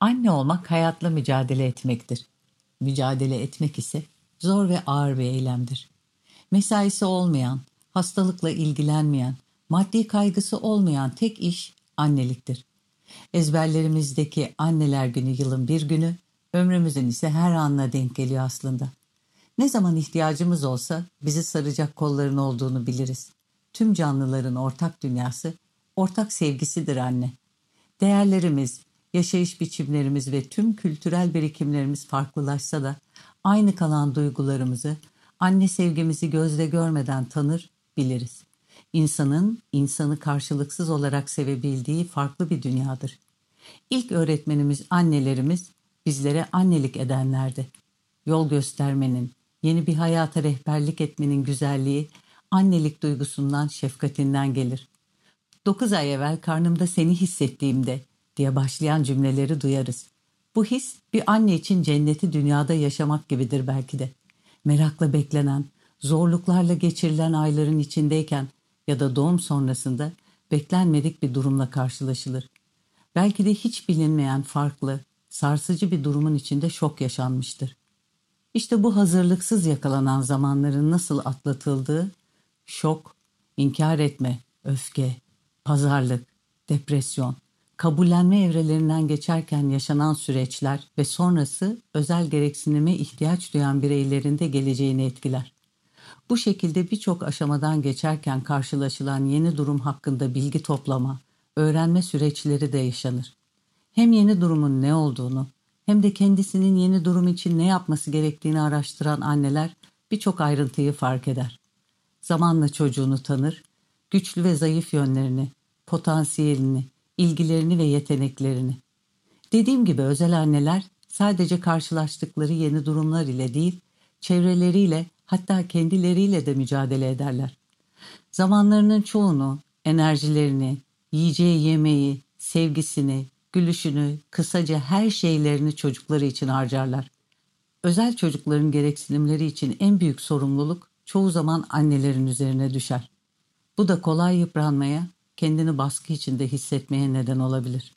Anne olmak hayatla mücadele etmektir. Mücadele etmek ise zor ve ağır bir eylemdir. Mesaisi olmayan, hastalıkla ilgilenmeyen, maddi kaygısı olmayan tek iş anneliktir. Ezberlerimizdeki anneler günü yılın bir günü, ömrümüzün ise her anına denk geliyor aslında. Ne zaman ihtiyacımız olsa bizi saracak kolların olduğunu biliriz. Tüm canlıların ortak dünyası, ortak sevgisidir anne. Değerlerimiz, yaşayış biçimlerimiz ve tüm kültürel birikimlerimiz farklılaşsa da aynı kalan duygularımızı, anne sevgimizi gözle görmeden tanır, biliriz. İnsanın insanı karşılıksız olarak sevebildiği farklı bir dünyadır. İlk öğretmenimiz annelerimiz bizlere annelik edenlerdi. Yol göstermenin, yeni bir hayata rehberlik etmenin güzelliği annelik duygusundan, şefkatinden gelir. Dokuz ay evvel karnımda seni hissettiğimde diye başlayan cümleleri duyarız. Bu his bir anne için cenneti dünyada yaşamak gibidir belki de. Merakla beklenen, zorluklarla geçirilen ayların içindeyken ya da doğum sonrasında beklenmedik bir durumla karşılaşılır. Belki de hiç bilinmeyen farklı, sarsıcı bir durumun içinde şok yaşanmıştır. İşte bu hazırlıksız yakalanan zamanların nasıl atlatıldığı, şok, inkar etme, öfke, pazarlık, depresyon, kabullenme evrelerinden geçerken yaşanan süreçler ve sonrası özel gereksinime ihtiyaç duyan bireylerin de geleceğini etkiler. Bu şekilde birçok aşamadan geçerken karşılaşılan yeni durum hakkında bilgi toplama, öğrenme süreçleri de yaşanır. Hem yeni durumun ne olduğunu hem de kendisinin yeni durum için ne yapması gerektiğini araştıran anneler birçok ayrıntıyı fark eder. Zamanla çocuğunu tanır, güçlü ve zayıf yönlerini, potansiyelini, ilgilerini ve yeteneklerini. Dediğim gibi özel anneler sadece karşılaştıkları yeni durumlar ile değil, çevreleriyle hatta kendileriyle de mücadele ederler. Zamanlarının çoğunu, enerjilerini, yiyeceği yemeği, sevgisini, gülüşünü, kısaca her şeylerini çocukları için harcarlar. Özel çocukların gereksinimleri için en büyük sorumluluk çoğu zaman annelerin üzerine düşer. Bu da kolay yıpranmaya, kendini baskı içinde hissetmeye neden olabilir.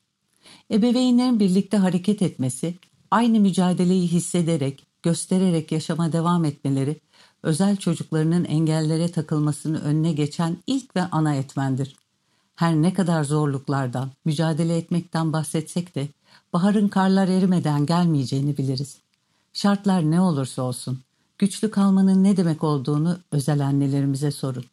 Ebeveynlerin birlikte hareket etmesi, aynı mücadeleyi hissederek, göstererek yaşama devam etmeleri, özel çocuklarının engellere takılmasının önüne geçen ilk ve ana etmendir. Her ne kadar zorluklardan, mücadele etmekten bahsetsek de, baharın karlar erimeden gelmeyeceğini biliriz. Şartlar ne olursa olsun, güçlü kalmanın ne demek olduğunu özel annelerimize sorun.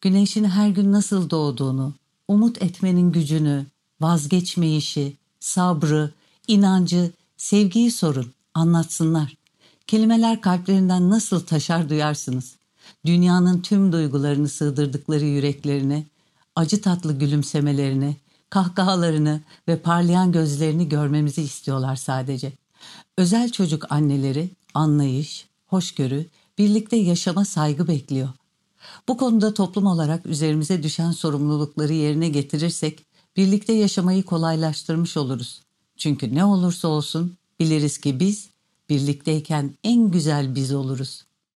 Güneşin her gün nasıl doğduğunu, umut etmenin gücünü, vazgeçmeyişi, sabrı, inancı, sevgiyi sorun, anlatsınlar. Kelimeler kalplerinden nasıl taşar duyarsınız. Dünyanın tüm duygularını sığdırdıkları yüreklerini, acı tatlı gülümsemelerini, kahkahalarını ve parlayan gözlerini görmemizi istiyorlar sadece. Özel çocuk anneleri anlayış, hoşgörü, birlikte yaşama saygı bekliyor. Bu konuda toplum olarak üzerimize düşen sorumlulukları yerine getirirsek birlikte yaşamayı kolaylaştırmış oluruz. Çünkü ne olursa olsun biliriz ki biz birlikteyken en güzel biz oluruz.